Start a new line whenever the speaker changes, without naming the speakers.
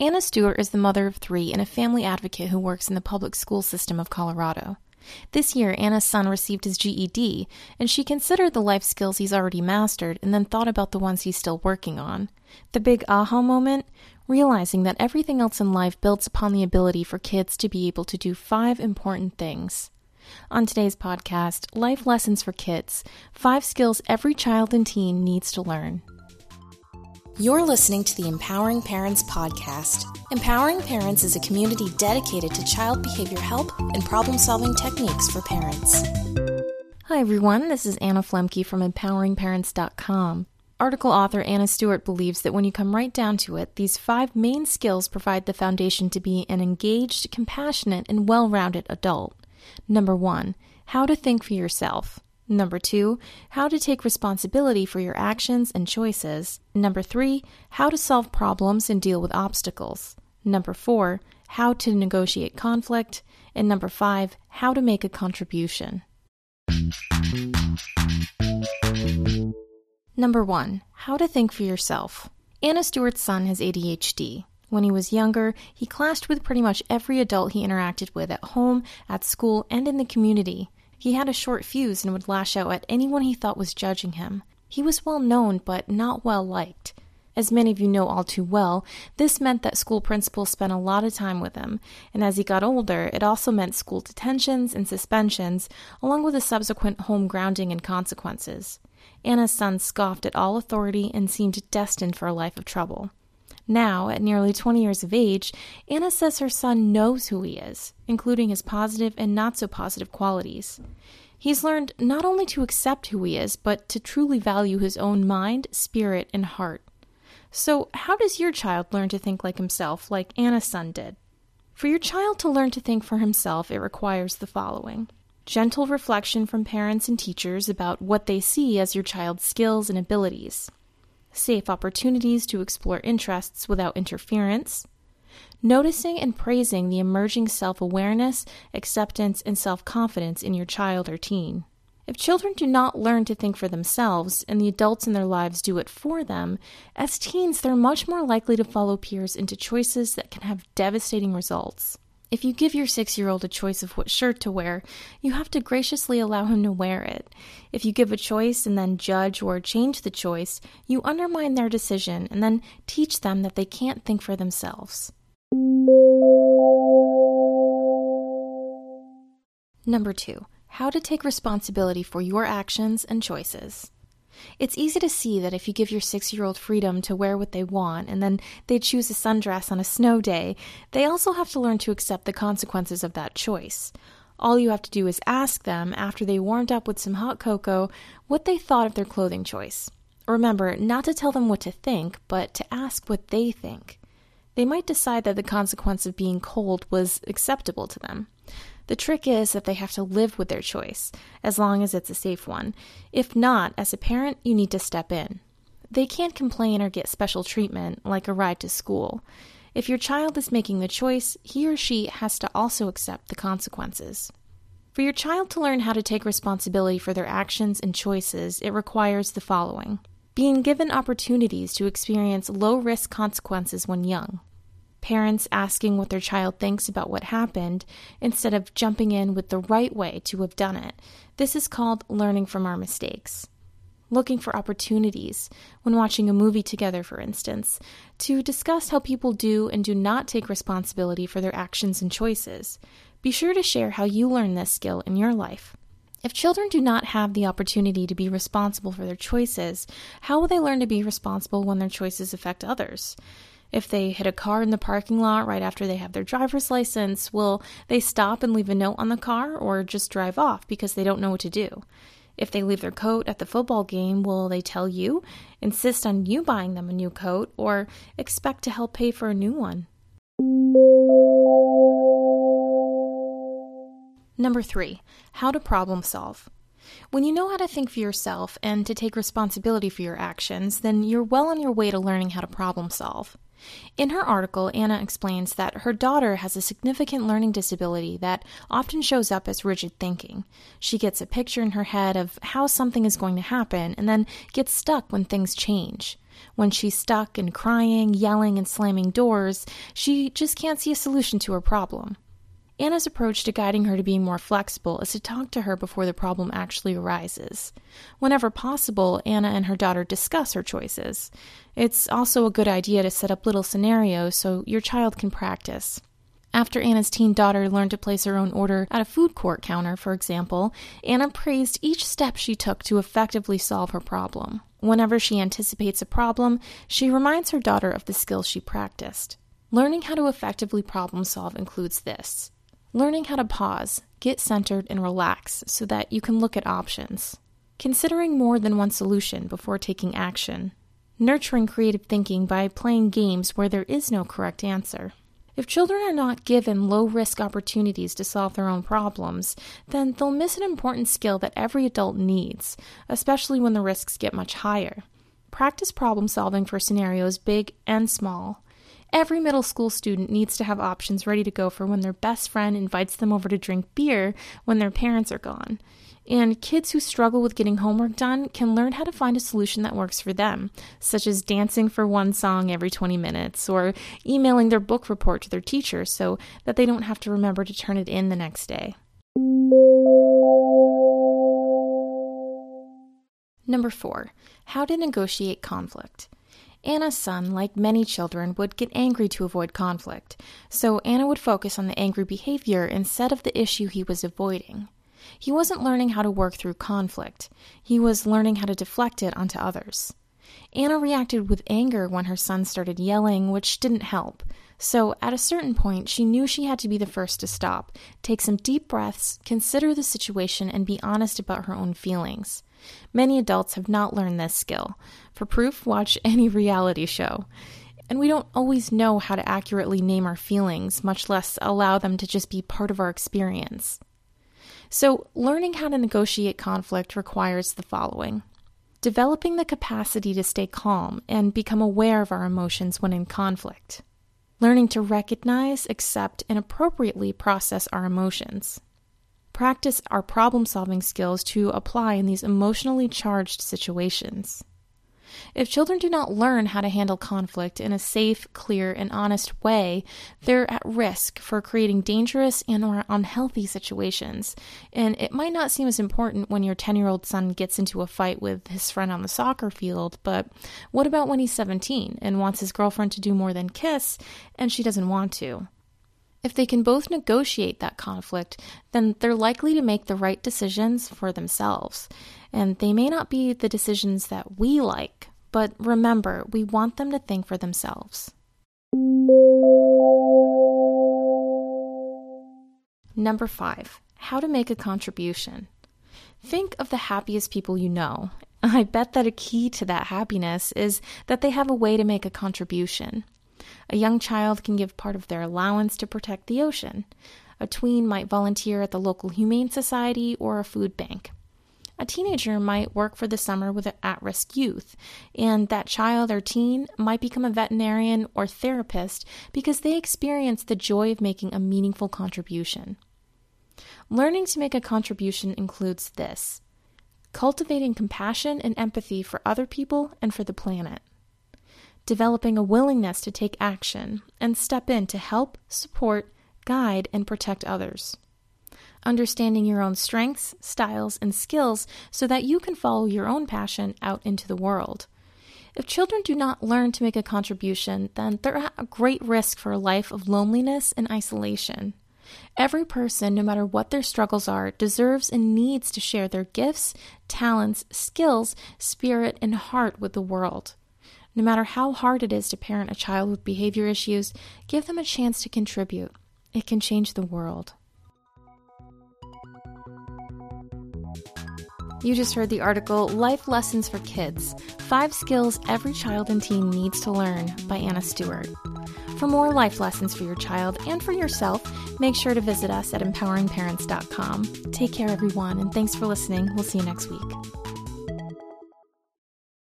Anna Stewart is the mother of three and a family advocate who works in the public school system of Colorado. This year, Anna's son received his GED, and she considered the life skills he's already mastered and then thought about the ones he's still working on. The big aha moment? Realizing that everything else in life builds upon the ability for kids to be able to do five important things. On today's podcast, Life Lessons for Kids Five Skills Every Child and Teen Needs to Learn. You're listening to the Empowering Parents Podcast. Empowering Parents is a community dedicated to child behavior help and problem solving techniques for parents. Hi, everyone. This is Anna Flemke from EmpoweringParents.com. Article author Anna Stewart believes that when you come right down to it, these five main skills provide the foundation to be an engaged, compassionate, and well rounded adult. Number one, how to think for yourself. Number two, how to take responsibility for your actions and choices. Number three, how to solve problems and deal with obstacles. Number four, how to negotiate conflict. And number five, how to make a contribution. Number one, how to think for yourself. Anna Stewart's son has ADHD. When he was younger, he clashed with pretty much every adult he interacted with at home, at school, and in the community. He had a short fuse and would lash out at anyone he thought was judging him. He was well known, but not well liked. As many of you know all too well, this meant that school principals spent a lot of time with him, and as he got older, it also meant school detentions and suspensions, along with a subsequent home grounding and consequences. Anna's son scoffed at all authority and seemed destined for a life of trouble. Now, at nearly 20 years of age, Anna says her son knows who he is, including his positive and not so positive qualities. He's learned not only to accept who he is, but to truly value his own mind, spirit, and heart. So, how does your child learn to think like himself, like Anna's son did? For your child to learn to think for himself, it requires the following gentle reflection from parents and teachers about what they see as your child's skills and abilities safe opportunities to explore interests without interference, noticing and praising the emerging self awareness, acceptance, and self confidence in your child or teen. If children do not learn to think for themselves and the adults in their lives do it for them, as teens they're much more likely to follow peers into choices that can have devastating results. If you give your six year old a choice of what shirt to wear, you have to graciously allow him to wear it. If you give a choice and then judge or change the choice, you undermine their decision and then teach them that they can't think for themselves. Number two, how to take responsibility for your actions and choices. It's easy to see that if you give your six year old freedom to wear what they want and then they choose a sundress on a snow day, they also have to learn to accept the consequences of that choice. All you have to do is ask them, after they warmed up with some hot cocoa, what they thought of their clothing choice. Remember, not to tell them what to think, but to ask what they think. They might decide that the consequence of being cold was acceptable to them. The trick is that they have to live with their choice, as long as it's a safe one. If not, as a parent, you need to step in. They can't complain or get special treatment, like a ride to school. If your child is making the choice, he or she has to also accept the consequences. For your child to learn how to take responsibility for their actions and choices, it requires the following being given opportunities to experience low risk consequences when young parents asking what their child thinks about what happened instead of jumping in with the right way to have done it. This is called learning from our mistakes. Looking for opportunities, when watching a movie together, for instance, to discuss how people do and do not take responsibility for their actions and choices. Be sure to share how you learn this skill in your life. If children do not have the opportunity to be responsible for their choices, how will they learn to be responsible when their choices affect others? If they hit a car in the parking lot right after they have their driver's license, will they stop and leave a note on the car or just drive off because they don't know what to do? If they leave their coat at the football game, will they tell you, insist on you buying them a new coat, or expect to help pay for a new one? Number three, how to problem solve. When you know how to think for yourself and to take responsibility for your actions, then you're well on your way to learning how to problem solve. In her article, Anna explains that her daughter has a significant learning disability that often shows up as rigid thinking. She gets a picture in her head of how something is going to happen and then gets stuck when things change. When she's stuck and crying, yelling, and slamming doors, she just can't see a solution to her problem. Anna's approach to guiding her to being more flexible is to talk to her before the problem actually arises. Whenever possible, Anna and her daughter discuss her choices. It's also a good idea to set up little scenarios so your child can practice. After Anna's teen daughter learned to place her own order at a food court counter, for example, Anna praised each step she took to effectively solve her problem. Whenever she anticipates a problem, she reminds her daughter of the skills she practiced. Learning how to effectively problem solve includes this learning how to pause, get centered, and relax so that you can look at options, considering more than one solution before taking action, nurturing creative thinking by playing games where there is no correct answer. If children are not given low risk opportunities to solve their own problems, then they'll miss an important skill that every adult needs, especially when the risks get much higher. Practice problem solving for scenarios big and small. Every middle school student needs to have options ready to go for when their best friend invites them over to drink beer when their parents are gone. And kids who struggle with getting homework done can learn how to find a solution that works for them, such as dancing for one song every 20 minutes or emailing their book report to their teacher so that they don't have to remember to turn it in the next day. Number four, how to negotiate conflict. Anna's son, like many children, would get angry to avoid conflict, so Anna would focus on the angry behavior instead of the issue he was avoiding. He wasn't learning how to work through conflict, he was learning how to deflect it onto others. Anna reacted with anger when her son started yelling, which didn't help. So, at a certain point, she knew she had to be the first to stop, take some deep breaths, consider the situation, and be honest about her own feelings. Many adults have not learned this skill. For proof, watch any reality show. And we don't always know how to accurately name our feelings, much less allow them to just be part of our experience. So, learning how to negotiate conflict requires the following developing the capacity to stay calm and become aware of our emotions when in conflict, learning to recognize, accept, and appropriately process our emotions, practice our problem solving skills to apply in these emotionally charged situations. If children do not learn how to handle conflict in a safe, clear, and honest way, they're at risk for creating dangerous and or unhealthy situations. And it might not seem as important when your 10-year-old son gets into a fight with his friend on the soccer field, but what about when he's 17 and wants his girlfriend to do more than kiss and she doesn't want to? If they can both negotiate that conflict, then they're likely to make the right decisions for themselves. And they may not be the decisions that we like, but remember, we want them to think for themselves. Number five, how to make a contribution. Think of the happiest people you know. I bet that a key to that happiness is that they have a way to make a contribution. A young child can give part of their allowance to protect the ocean. A tween might volunteer at the local humane society or a food bank. A teenager might work for the summer with at risk youth, and that child or teen might become a veterinarian or therapist because they experience the joy of making a meaningful contribution. Learning to make a contribution includes this cultivating compassion and empathy for other people and for the planet developing a willingness to take action and step in to help, support, guide, and protect others. Understanding your own strengths, styles, and skills so that you can follow your own passion out into the world. If children do not learn to make a contribution, then they're at a great risk for a life of loneliness and isolation. Every person, no matter what their struggles are, deserves and needs to share their gifts, talents, skills, spirit, and heart with the world. No matter how hard it is to parent a child with behavior issues, give them a chance to contribute. It can change the world. You just heard the article Life Lessons for Kids Five Skills Every Child and Teen Needs to Learn by Anna Stewart. For more life lessons for your child and for yourself, make sure to visit us at empoweringparents.com. Take care, everyone, and thanks for listening. We'll see you next week.